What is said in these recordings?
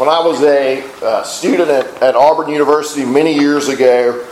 when I was a uh, student at, at Auburn University many years ago,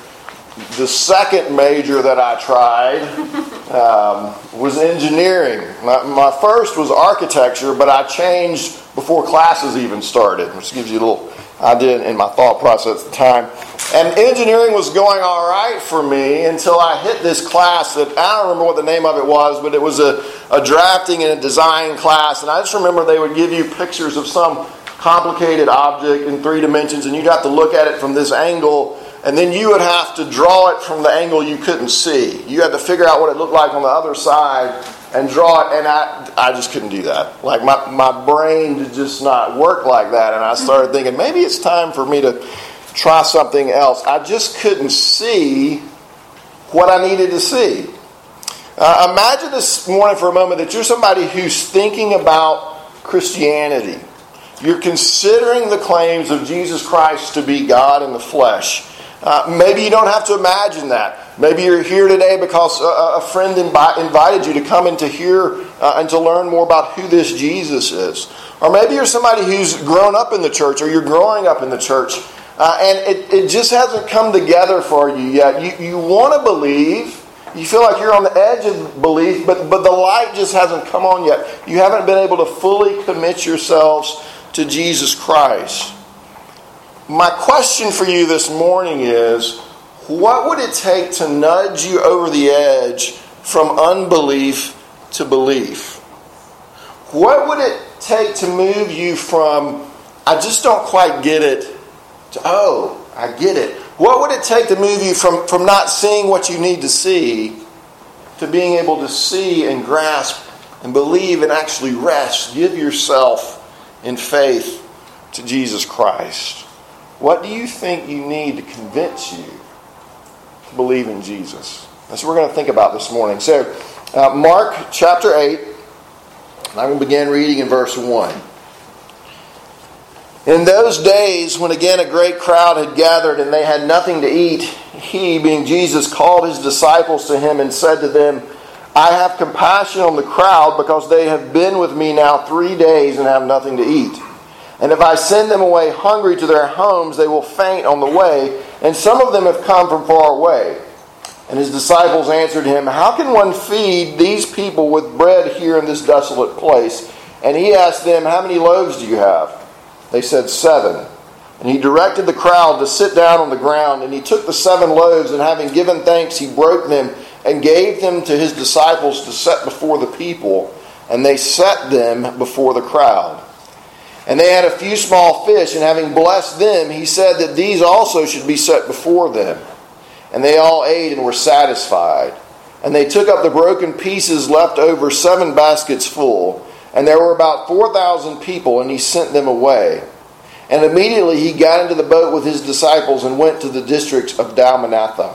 the second major that I tried um, was engineering. My, my, first was architecture, but I changed before classes even started, which gives you a little idea in my thought process at the time. And engineering was going all right for me until I hit this class that I don't remember what the name of it was, but it was a, a drafting and a design class. And I just remember they would give you pictures of some complicated object in three dimensions, and you'd have to look at it from this angle, and then you would have to draw it from the angle you couldn't see. You had to figure out what it looked like on the other side and draw it, and I, I just couldn't do that. Like, my, my brain did just not work like that, and I started thinking, maybe it's time for me to try something else. I just couldn't see what I needed to see. Uh, imagine this morning for a moment that you're somebody who's thinking about Christianity you're considering the claims of Jesus Christ to be God in the flesh. Uh, maybe you don't have to imagine that. Maybe you're here today because a, a friend invi- invited you to come and to hear uh, and to learn more about who this Jesus is. Or maybe you're somebody who's grown up in the church or you're growing up in the church uh, and it, it just hasn't come together for you yet. You, you want to believe. You feel like you're on the edge of belief, but, but the light just hasn't come on yet. You haven't been able to fully commit yourselves to Jesus Christ. My question for you this morning is what would it take to nudge you over the edge from unbelief to belief? What would it take to move you from, I just don't quite get it, to, oh, I get it? What would it take to move you from, from not seeing what you need to see to being able to see and grasp and believe and actually rest? Give yourself in faith to Jesus Christ. What do you think you need to convince you to believe in Jesus? That's what we're going to think about this morning. So, uh, Mark chapter 8, I'm going to begin reading in verse 1. In those days, when again a great crowd had gathered and they had nothing to eat, he, being Jesus, called his disciples to him and said to them, I have compassion on the crowd because they have been with me now three days and have nothing to eat. And if I send them away hungry to their homes, they will faint on the way, and some of them have come from far away. And his disciples answered him, How can one feed these people with bread here in this desolate place? And he asked them, How many loaves do you have? They said, Seven. And he directed the crowd to sit down on the ground, and he took the seven loaves, and having given thanks, he broke them and gave them to his disciples to set before the people, and they set them before the crowd. And they had a few small fish, and having blessed them, he said that these also should be set before them. And they all ate and were satisfied. And they took up the broken pieces left over, seven baskets full. And there were about 4,000 people, and he sent them away. And immediately he got into the boat with his disciples and went to the district of Dalmanatha.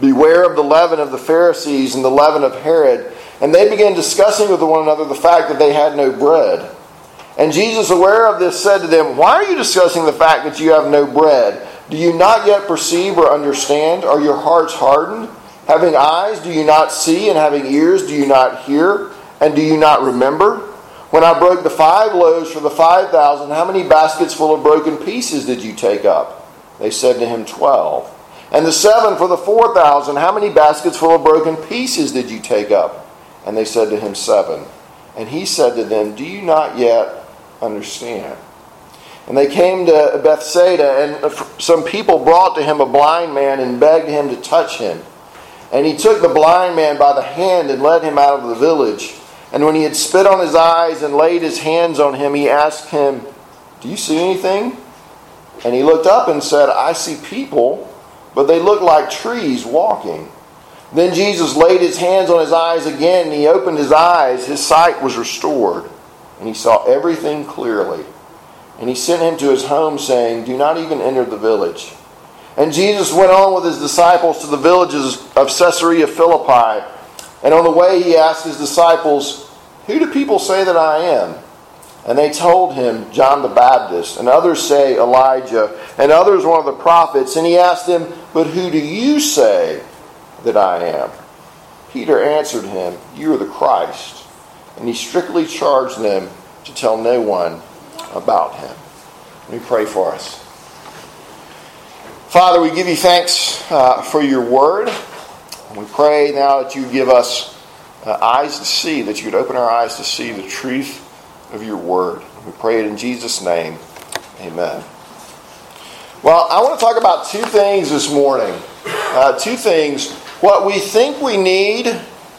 Beware of the leaven of the Pharisees and the leaven of Herod. And they began discussing with one another the fact that they had no bread. And Jesus, aware of this, said to them, Why are you discussing the fact that you have no bread? Do you not yet perceive or understand? Are your hearts hardened? Having eyes, do you not see? And having ears, do you not hear? And do you not remember? When I broke the five loaves for the five thousand, how many baskets full of broken pieces did you take up? They said to him, Twelve. And the seven for the four thousand, how many baskets full of broken pieces did you take up? And they said to him, Seven. And he said to them, Do you not yet understand? And they came to Bethsaida, and some people brought to him a blind man and begged him to touch him. And he took the blind man by the hand and led him out of the village. And when he had spit on his eyes and laid his hands on him, he asked him, Do you see anything? And he looked up and said, I see people but they looked like trees walking. Then Jesus laid his hands on his eyes again, and he opened his eyes. His sight was restored, and he saw everything clearly. And he sent him to his home, saying, Do not even enter the village. And Jesus went on with his disciples to the villages of Caesarea Philippi. And on the way, he asked his disciples, Who do people say that I am? And they told him, John the Baptist, and others say Elijah, and others one of the prophets. And he asked them, But who do you say that I am? Peter answered him, You are the Christ. And he strictly charged them to tell no one about him. Let me pray for us. Father, we give you thanks uh, for your word. We pray now that you give us uh, eyes to see, that you would open our eyes to see the truth of your word. We pray it in Jesus' name. Amen. Well, I want to talk about two things this morning. Uh, two things. What we think we need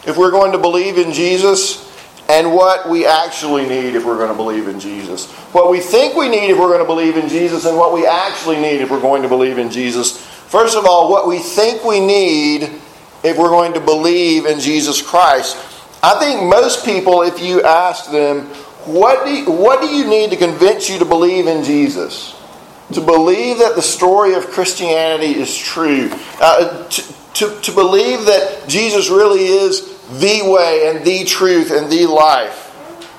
if we're going to believe in Jesus, and what we actually need if we're going to believe in Jesus. What we think we need if we're going to believe in Jesus, and what we actually need if we're going to believe in Jesus. First of all, what we think we need if we're going to believe in Jesus Christ. I think most people, if you ask them, what do you, what do you need to convince you to believe in Jesus? To believe that the story of Christianity is true. Uh, to, to, to believe that Jesus really is the way and the truth and the life.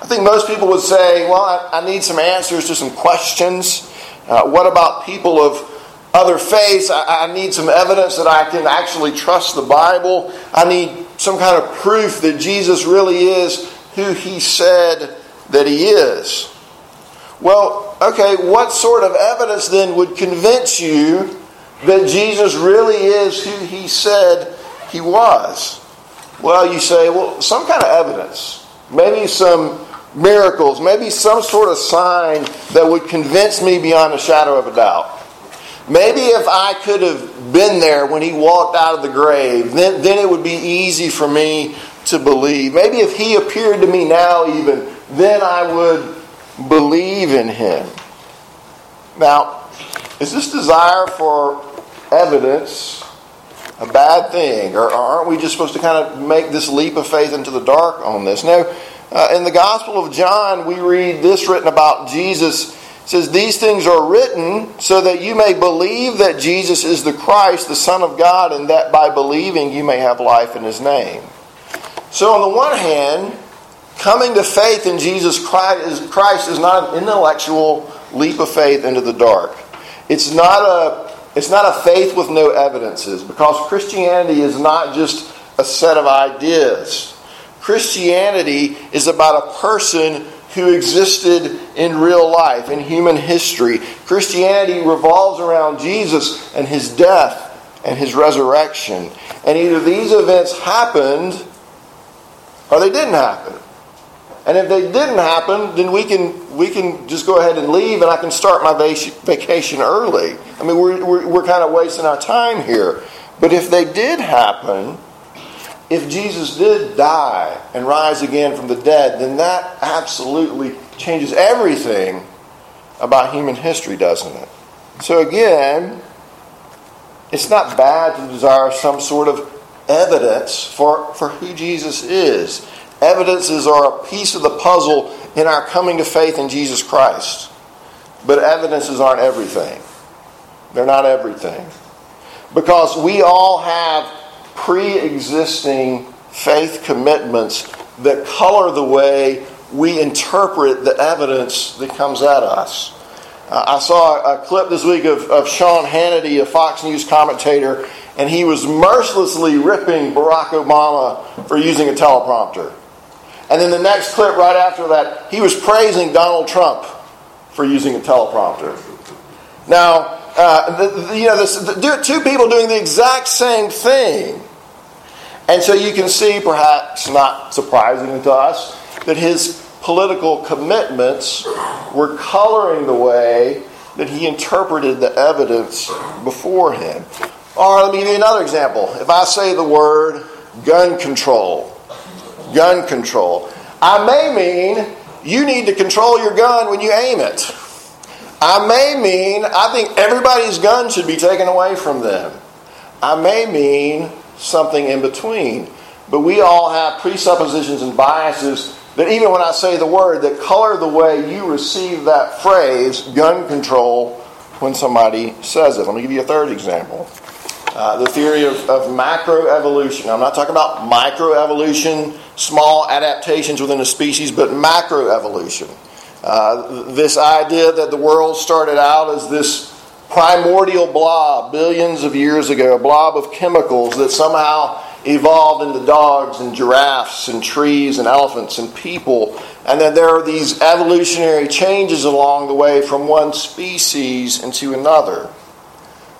I think most people would say, well, I, I need some answers to some questions. Uh, what about people of other faiths? I, I need some evidence that I can actually trust the Bible. I need some kind of proof that Jesus really is who he said that he is. Well, okay, what sort of evidence then would convince you that Jesus really is who he said he was? Well, you say, well, some kind of evidence. Maybe some miracles, maybe some sort of sign that would convince me beyond a shadow of a doubt. Maybe if I could have been there when he walked out of the grave, then, then it would be easy for me to believe. Maybe if he appeared to me now, even, then I would believe in him. Now, is this desire for evidence a bad thing? Or aren't we just supposed to kind of make this leap of faith into the dark on this? No. Uh, in the Gospel of John, we read this written about Jesus. It says, These things are written so that you may believe that Jesus is the Christ, the Son of God, and that by believing you may have life in his name. So, on the one hand, coming to faith in Jesus Christ is not an intellectual leap of faith into the dark. It's not a it's not a faith with no evidences because Christianity is not just a set of ideas. Christianity is about a person who existed in real life, in human history. Christianity revolves around Jesus and his death and his resurrection. And either these events happened or they didn't happen. And if they didn't happen, then we can we can just go ahead and leave, and I can start my vacation early. I mean, we're, we're, we're kind of wasting our time here. But if they did happen, if Jesus did die and rise again from the dead, then that absolutely changes everything about human history, doesn't it? So again, it's not bad to desire some sort of evidence for, for who Jesus is. Evidences are a piece of the puzzle in our coming to faith in Jesus Christ. But evidences aren't everything. They're not everything. Because we all have pre existing faith commitments that color the way we interpret the evidence that comes at us. Uh, I saw a clip this week of, of Sean Hannity, a Fox News commentator, and he was mercilessly ripping Barack Obama for using a teleprompter. And then the next clip right after that, he was praising Donald Trump for using a teleprompter. Now, uh, the, you know, this, the, two people doing the exact same thing. And so you can see, perhaps not surprising to us, that his political commitments were coloring the way that he interpreted the evidence before him. Or let me give you another example. If I say the word gun control, gun control. I may mean you need to control your gun when you aim it. I may mean I think everybody's gun should be taken away from them. I may mean something in between. But we all have presuppositions and biases that even when I say the word, that color the way you receive that phrase, gun control, when somebody says it. Let me give you a third example. Uh, the theory of, of macroevolution. I'm not talking about microevolution, small adaptations within a species, but macroevolution. Uh, this idea that the world started out as this primordial blob billions of years ago, a blob of chemicals that somehow evolved into dogs and giraffes and trees and elephants and people. And then there are these evolutionary changes along the way from one species into another.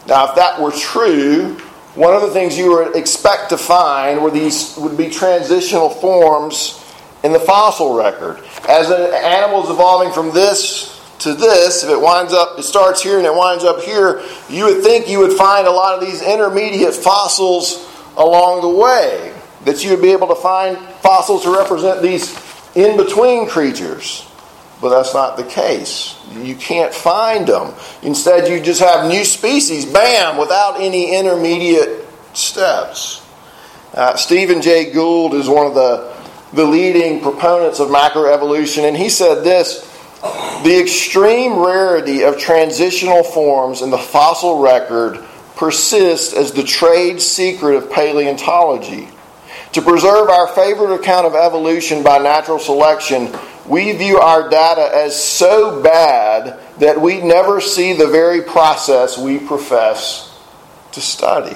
Now, if that were true, one of the things you would expect to find were these would be transitional forms in the fossil record. As an animal is evolving from this to this, if it winds up, it starts here and it winds up here, you would think you would find a lot of these intermediate fossils along the way. That you would be able to find fossils to represent these in between creatures. But that's not the case. You can't find them. Instead, you just have new species, bam, without any intermediate steps. Uh, Stephen Jay Gould is one of the, the leading proponents of macroevolution, and he said this The extreme rarity of transitional forms in the fossil record persists as the trade secret of paleontology. To preserve our favorite account of evolution by natural selection, we view our data as so bad that we never see the very process we profess to study.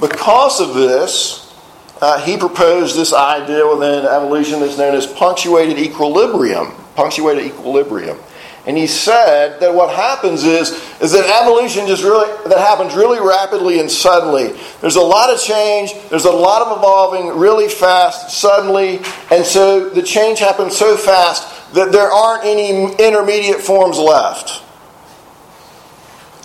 Because of this, uh, he proposed this idea within evolution that's known as punctuated equilibrium. Punctuated equilibrium. And he said that what happens is, is that evolution just really that happens really rapidly and suddenly. There's a lot of change, there's a lot of evolving really fast, suddenly, and so the change happens so fast that there aren't any intermediate forms left.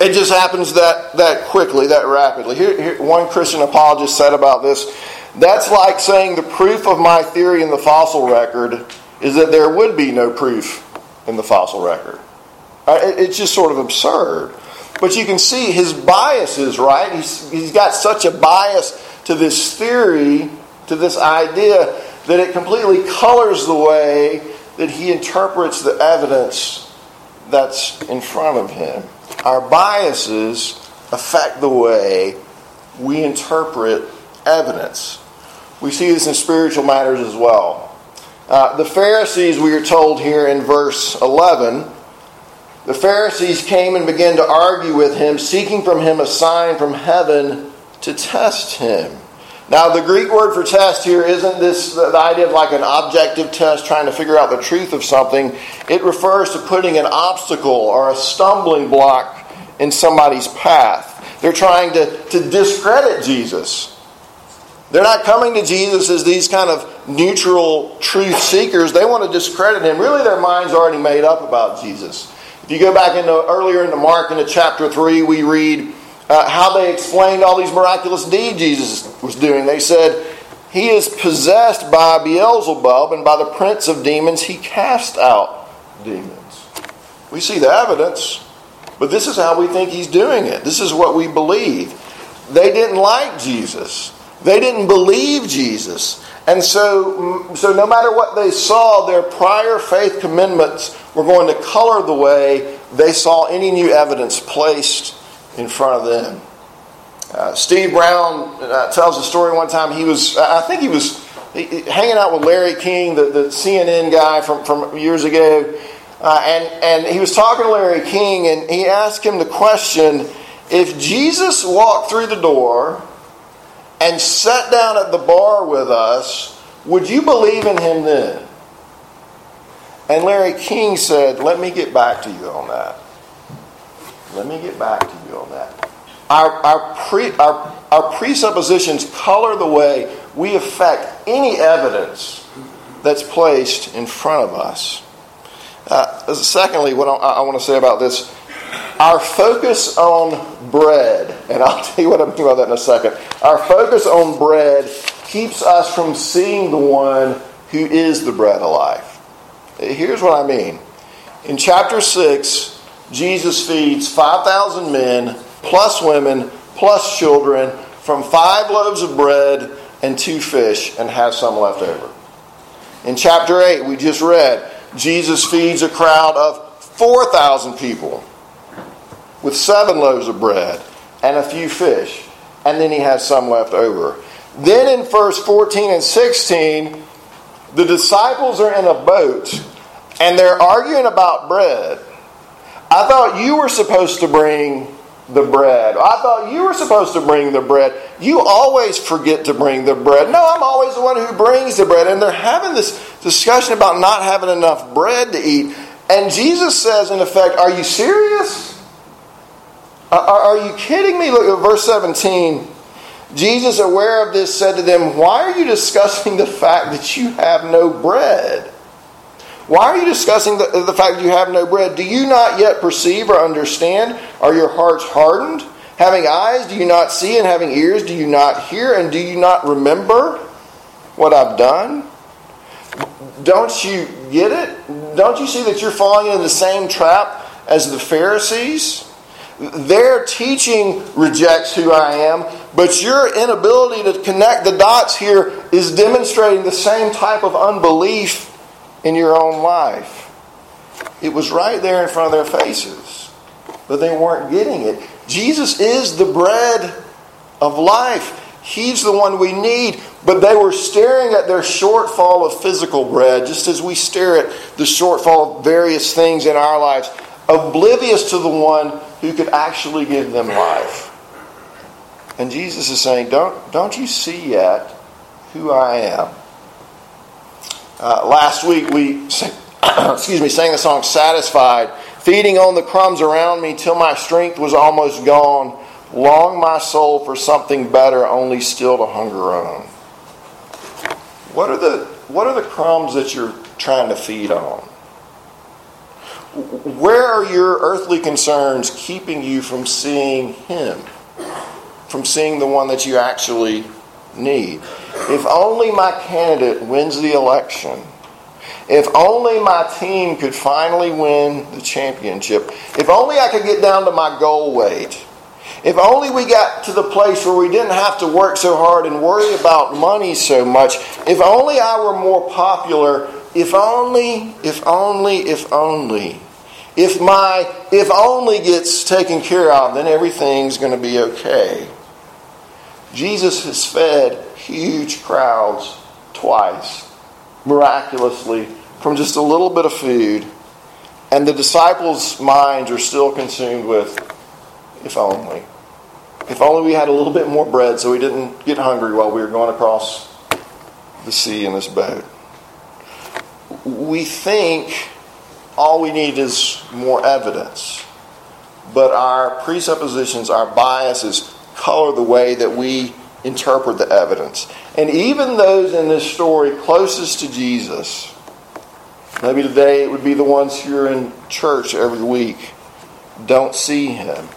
It just happens that, that quickly, that rapidly. Here, here, one Christian apologist said about this that's like saying the proof of my theory in the fossil record is that there would be no proof in the fossil record. Uh, it's just sort of absurd. But you can see his biases, right? He's, he's got such a bias to this theory, to this idea, that it completely colors the way that he interprets the evidence that's in front of him. Our biases affect the way we interpret evidence. We see this in spiritual matters as well. Uh, the Pharisees, we are told here in verse 11, the Pharisees came and began to argue with him, seeking from him a sign from heaven to test him. Now, the Greek word for test here isn't this the idea of like an objective test trying to figure out the truth of something. It refers to putting an obstacle or a stumbling block in somebody's path. They're trying to, to discredit Jesus. They're not coming to Jesus as these kind of neutral truth seekers. They want to discredit him. Really, their mind's already made up about Jesus. If you go back into earlier into Mark into chapter 3, we read uh, how they explained all these miraculous deeds Jesus was doing. They said, He is possessed by Beelzebub, and by the prince of demons, he cast out demons. We see the evidence, but this is how we think he's doing it. This is what we believe. They didn't like Jesus. They didn't believe Jesus. And so, so no matter what they saw, their prior faith commitments were going to color the way they saw any new evidence placed in front of them. Uh, Steve Brown uh, tells a story one time. He was, I think he was hanging out with Larry King, the, the CNN guy from, from years ago. Uh, and, and he was talking to Larry King, and he asked him the question if Jesus walked through the door and sat down at the bar with us, would you believe in him then? And Larry King said, Let me get back to you on that. Let me get back to you on that. Our, our, pre, our, our presuppositions color the way we affect any evidence that's placed in front of us. Uh, secondly, what I, I want to say about this our focus on bread, and I'll tell you what I mean by that in a second. Our focus on bread keeps us from seeing the one who is the bread of life. Here's what I mean. In chapter 6, Jesus feeds 5,000 men, plus women, plus children, from five loaves of bread and two fish, and has some left over. In chapter 8, we just read, Jesus feeds a crowd of 4,000 people with seven loaves of bread and a few fish, and then he has some left over. Then in verse 14 and 16, the disciples are in a boat and they're arguing about bread. I thought you were supposed to bring the bread. I thought you were supposed to bring the bread. You always forget to bring the bread. No, I'm always the one who brings the bread. And they're having this discussion about not having enough bread to eat. And Jesus says, in effect, Are you serious? Are, you kidding me? Look at verse 17. Jesus, aware of this, said to them, Why are you discussing the fact that you have no bread? Why are you discussing the, the fact that you have no bread? Do you not yet perceive or understand? Are your hearts hardened? Having eyes, do you not see? And having ears, do you not hear? And do you not remember what I've done? Don't you get it? Don't you see that you're falling into the same trap as the Pharisees? Their teaching rejects who I am, but your inability to connect the dots here is demonstrating the same type of unbelief in your own life. It was right there in front of their faces, but they weren't getting it. Jesus is the bread of life. He's the one we need. But they were staring at their shortfall of physical bread, just as we stare at the shortfall of various things in our lives, oblivious to the one who could actually give them life. And Jesus is saying, Don't, don't you see yet who I am? Uh, last week we excuse me sang the song "Satisfied," feeding on the crumbs around me till my strength was almost gone. Long my soul for something better, only still to hunger on. What are the what are the crumbs that you're trying to feed on? Where are your earthly concerns keeping you from seeing Him? From seeing the one that you actually need? If only my candidate wins the election. If only my team could finally win the championship. If only I could get down to my goal weight. If only we got to the place where we didn't have to work so hard and worry about money so much. If only I were more popular. If only, if only, if only. If my if only gets taken care of, then everything's going to be okay. Jesus has fed huge crowds twice, miraculously, from just a little bit of food, and the disciples' minds are still consumed with, if only. If only we had a little bit more bread so we didn't get hungry while we were going across the sea in this boat. We think all we need is more evidence. But our presuppositions, our biases, color the way that we interpret the evidence. And even those in this story closest to Jesus, maybe today it would be the ones who are in church every week, don't see him.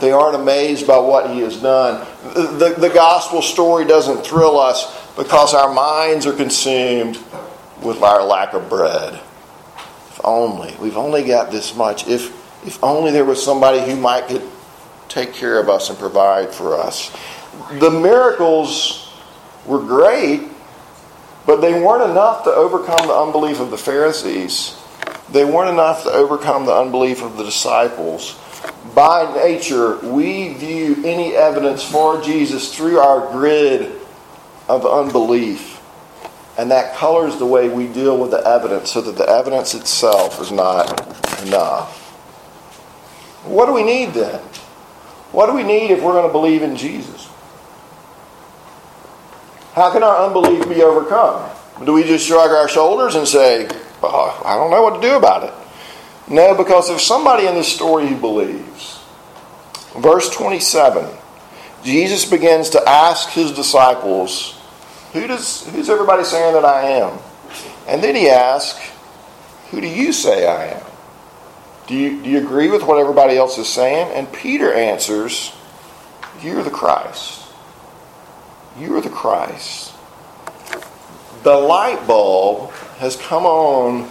They aren't amazed by what he has done. The, the, gospel story doesn't thrill us because our minds are consumed with our lack of bread. Only. We've only got this much. If, if only there was somebody who might could take care of us and provide for us the miracles were great, but they weren't enough to overcome the unbelief of the Pharisees. They weren't enough to overcome the unbelief of the disciples. By nature, we view any evidence for Jesus through our grid of unbelief. And that colors the way we deal with the evidence so that the evidence itself is not enough. What do we need then? What do we need if we're going to believe in Jesus? How can our unbelief be overcome? Do we just shrug our shoulders and say, oh, I don't know what to do about it? No, because there's somebody in this story who believes. Verse 27 Jesus begins to ask his disciples, Who does, Who's everybody saying that I am? And then he asks, Who do you say I am? Do you, do you agree with what everybody else is saying? And Peter answers, You're the Christ. You are the Christ. The light bulb has come on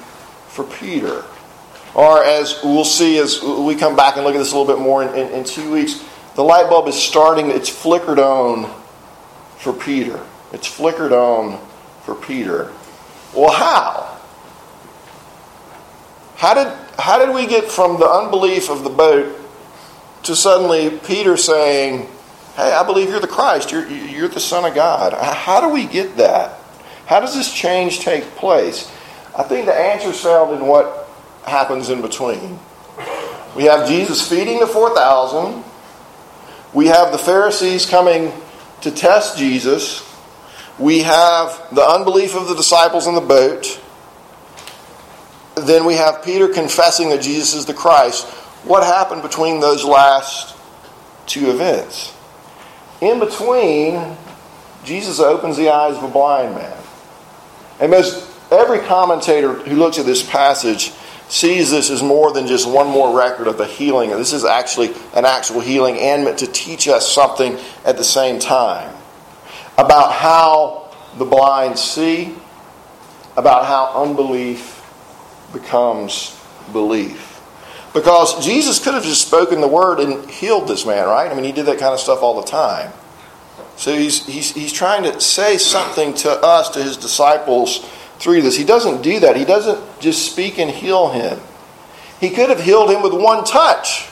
for Peter. Or as we'll see as we come back and look at this a little bit more in, in, in two weeks, the light bulb is starting, it's flickered on for Peter. It's flickered on for Peter. Well, how? How did, how did we get from the unbelief of the boat to suddenly Peter saying, Hey, I believe you're the Christ, you're, you're the Son of God? How do we get that? How does this change take place? I think the answer is found in what happens in between. We have Jesus feeding the 4,000. We have the Pharisees coming to test Jesus. We have the unbelief of the disciples in the boat. Then we have Peter confessing that Jesus is the Christ. What happened between those last two events? In between, Jesus opens the eyes of a blind man. And most every commentator who looks at this passage sees this as more than just one more record of the healing. This is actually an actual healing and meant to teach us something at the same time about how the blind see, about how unbelief becomes belief. Because Jesus could have just spoken the word and healed this man, right? I mean, he did that kind of stuff all the time. So he's, he's, he's trying to say something to us, to his disciples, through this. He doesn't do that. He doesn't just speak and heal him. He could have healed him with one touch,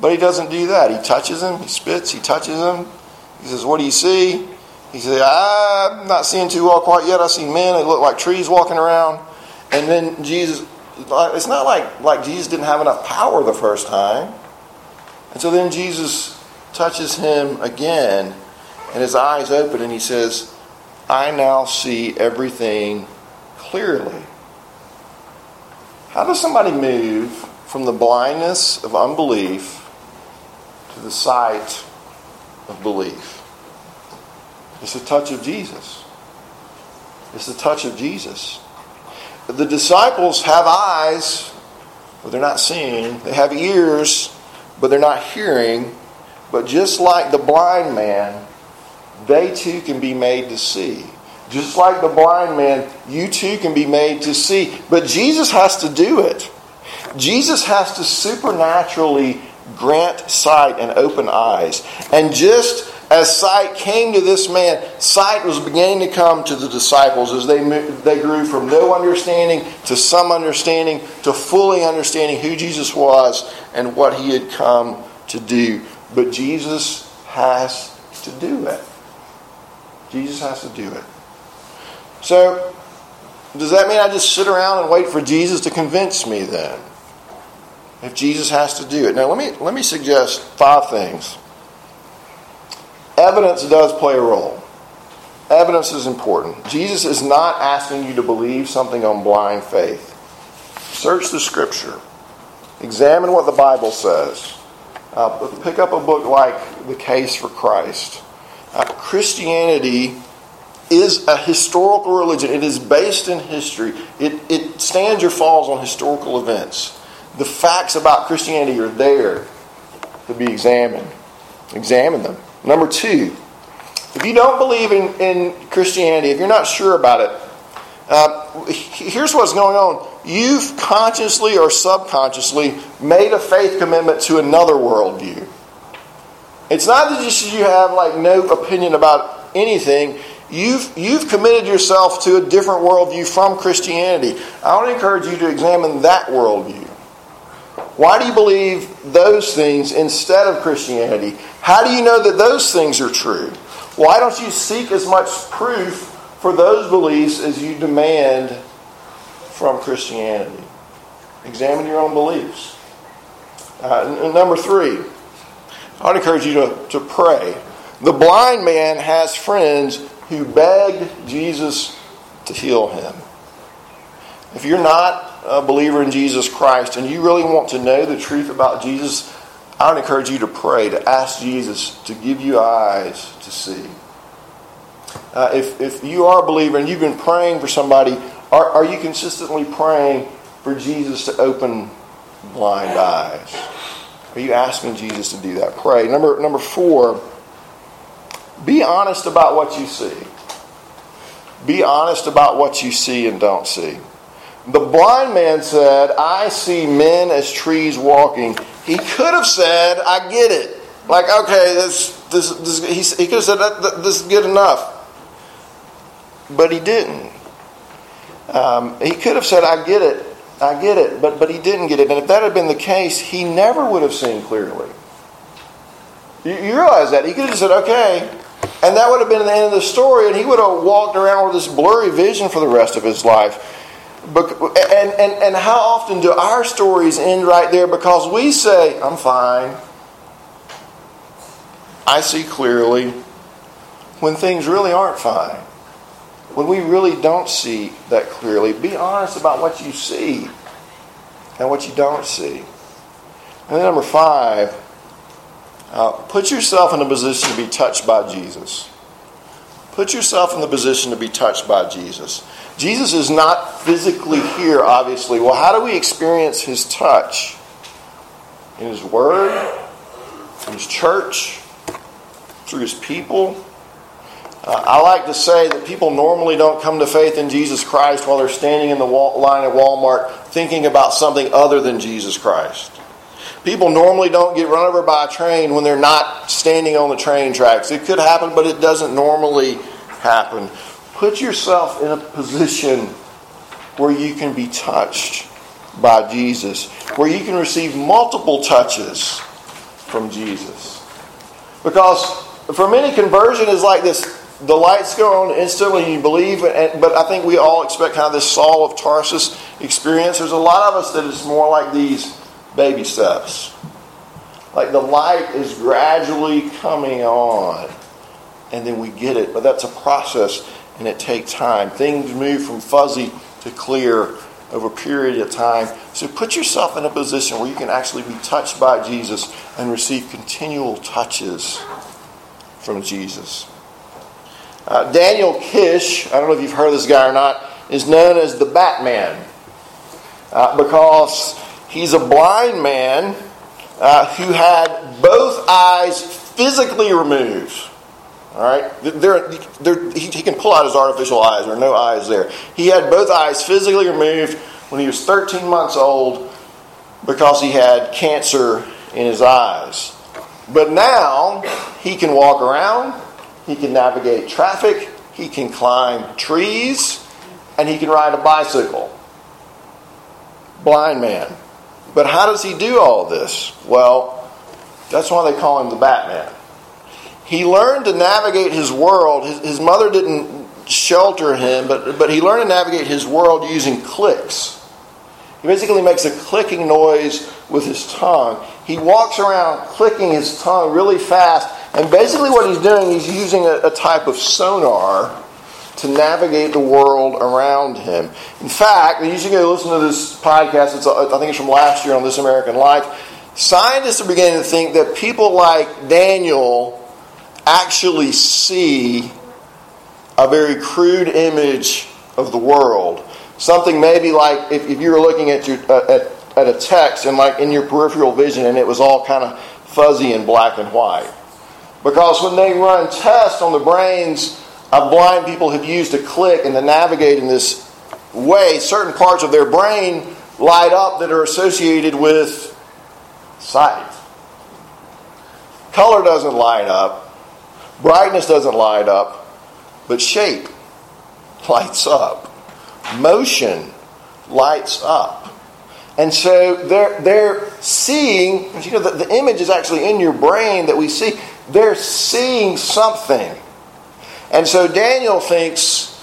but he doesn't do that. He touches him, he spits, he touches him. He says, What do you see? He says, I'm not seeing too well quite yet. I see men, that look like trees walking around. And then Jesus, it's not like, like Jesus didn't have enough power the first time. And so then Jesus touches him again, and his eyes open, and he says, I now see everything clearly. How does somebody move from the blindness of unbelief to the sight of belief? It's the touch of Jesus. It's the touch of Jesus. The disciples have eyes, but they're not seeing. They have ears, but they're not hearing. But just like the blind man, they too can be made to see. Just like the blind man, you too can be made to see. But Jesus has to do it. Jesus has to supernaturally grant sight and open eyes. And just as sight came to this man, sight was beginning to come to the disciples as they, they grew from no understanding to some understanding to fully understanding who Jesus was and what he had come to do. But Jesus has to do it. Jesus has to do it. So, does that mean I just sit around and wait for Jesus to convince me then? If Jesus has to do it. Now, let me, let me suggest five things. Evidence does play a role. Evidence is important. Jesus is not asking you to believe something on blind faith. Search the scripture, examine what the Bible says. Uh, pick up a book like The Case for Christ. Uh, Christianity is a historical religion. It is based in history. It, it stands or falls on historical events. The facts about Christianity are there to be examined. Examine them. Number two, if you don't believe in, in Christianity, if you're not sure about it, uh, here's what's going on. You've consciously or subconsciously made a faith commitment to another worldview. It's not that just you have like no opinion about anything. You've, you've committed yourself to a different worldview from Christianity. I want to encourage you to examine that worldview. Why do you believe those things instead of Christianity? How do you know that those things are true? Why don't you seek as much proof for those beliefs as you demand from Christianity? Examine your own beliefs. Uh, number three, I'd encourage you to, to pray. The blind man has friends who begged Jesus to heal him. If you're not a believer in Jesus Christ and you really want to know the truth about Jesus, I would encourage you to pray, to ask Jesus to give you eyes to see. Uh, if, if you are a believer and you've been praying for somebody, are, are you consistently praying for Jesus to open blind eyes? Are you asking Jesus to do that? Pray. Number, number four, be honest about what you see. Be honest about what you see and don't see. The blind man said, I see men as trees walking. He could have said, I get it. Like, okay, this, this, this he, he could have said, that, that, this is good enough. But he didn't. Um, he could have said, I get it, I get it, but, but he didn't get it. And if that had been the case, he never would have seen clearly. You, you realize that? He could have just said, okay, and that would have been the end of the story, and he would have walked around with this blurry vision for the rest of his life. And, and, and how often do our stories end right there because we say, I'm fine, I see clearly, when things really aren't fine? When we really don't see that clearly, be honest about what you see and what you don't see. And then number five, uh, put yourself in a position to be touched by Jesus. Put yourself in the position to be touched by Jesus. Jesus is not physically here, obviously. Well, how do we experience his touch? In his word, in his church, through his people. Uh, I like to say that people normally don't come to faith in Jesus Christ while they're standing in the wall, line at Walmart thinking about something other than Jesus Christ. People normally don't get run over by a train when they're not standing on the train tracks. It could happen, but it doesn't normally happen. Put yourself in a position where you can be touched by Jesus, where you can receive multiple touches from Jesus. Because for many, conversion is like this the lights go on instantly you believe, but I think we all expect kind of this Saul of Tarsus experience. There's a lot of us that it's more like these baby steps. Like the light is gradually coming on, and then we get it. But that's a process, and it takes time. Things move from fuzzy to clear over a period of time. So put yourself in a position where you can actually be touched by Jesus and receive continual touches from Jesus. Uh, Daniel Kish, I don't know if you've heard of this guy or not, is known as the Batman uh, because He's a blind man uh, who had both eyes physically removed. All right, he, he, can pull out his artificial eyes. There are no eyes there. He had both eyes physically removed when he was 13 months old because he had cancer in his eyes. But now he can walk around, he can navigate traffic, he can climb trees, and he can ride a bicycle. Blind man. But how does he do all this? Well, that's why they call him the Batman. He learned to navigate his world. His, his mother didn't shelter him, but, but he learned to navigate his world using clicks. He basically makes a clicking noise with his tongue. He walks around clicking his tongue really fast, and basically what he's doing, he's using a, a type of sonar to navigate the world around him. In fact, you should go listen to this podcast. It's, I think it's from last year on This American Life. Scientists are beginning to think that people like Daniel actually see a very crude image of the world. Something maybe like if, if you were looking at, your, uh, at, at a text and like in your peripheral vision and it was all kind of fuzzy and black and white. Because when they run tests on the brains of blind people who've used to click and to navigate in this way, certain parts of their brain light up that are associated with sight. Color doesn't light up, brightness doesn't light up, but shape lights up, motion lights up. And so they're, they're seeing, you know, the, the image is actually in your brain that we see. They're seeing something and so Daniel thinks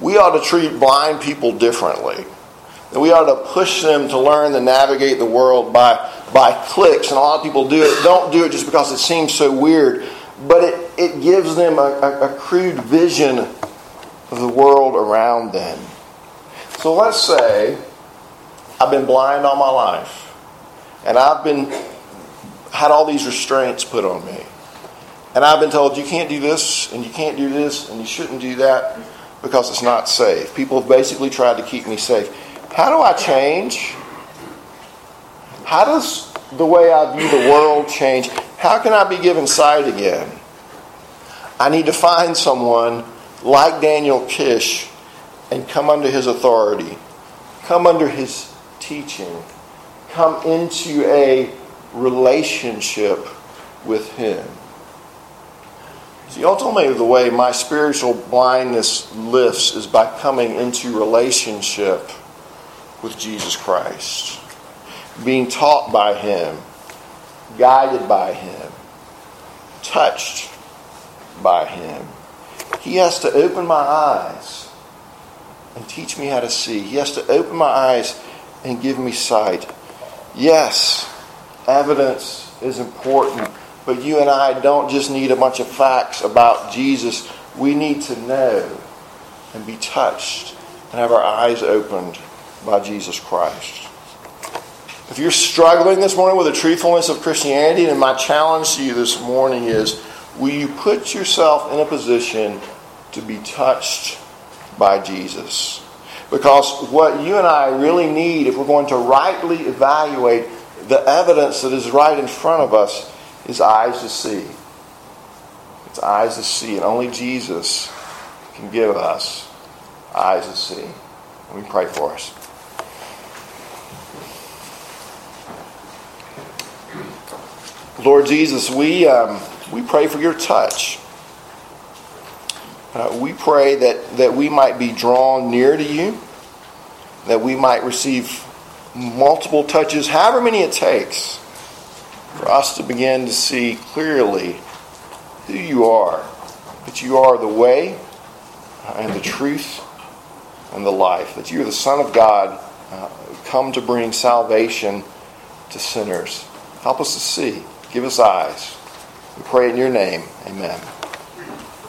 we ought to treat blind people differently. That we ought to push them to learn to navigate the world by, by clicks. And a lot of people do it, don't do it just because it seems so weird, but it, it gives them a, a, a crude vision of the world around them. So let's say I've been blind all my life, and I've been had all these restraints put on me. And I've been told you can't do this, and you can't do this, and you shouldn't do that because it's not safe. People have basically tried to keep me safe. How do I change? How does the way I view the world change? How can I be given sight again? I need to find someone like Daniel Kish and come under his authority, come under his teaching, come into a relationship with him. See, ultimately, the way my spiritual blindness lifts is by coming into relationship with Jesus Christ, being taught by Him, guided by Him, touched by Him. He has to open my eyes and teach me how to see. He has to open my eyes and give me sight. Yes, evidence is important, but you and I don't just need a bunch of facts about Jesus. We need to know and be touched and have our eyes opened by Jesus Christ. If you're struggling this morning with the truthfulness of Christianity, then my challenge to you this morning is will you put yourself in a position to be touched by Jesus? Because what you and I really need, if we're going to rightly evaluate the evidence that is right in front of us, is eyes to see. It's eyes to see, and only Jesus can give us eyes to see. Let me pray for us. Lord Jesus, we, um, we pray for your touch. Uh, we pray that, that we might be drawn near to you, that we might receive multiple touches, however many it takes, for us to begin to see clearly who you are, that you are the way and the truth and the life, that you are the Son of God, uh, come to bring salvation to sinners. Help us to see. Give us eyes. We pray in your name. Amen.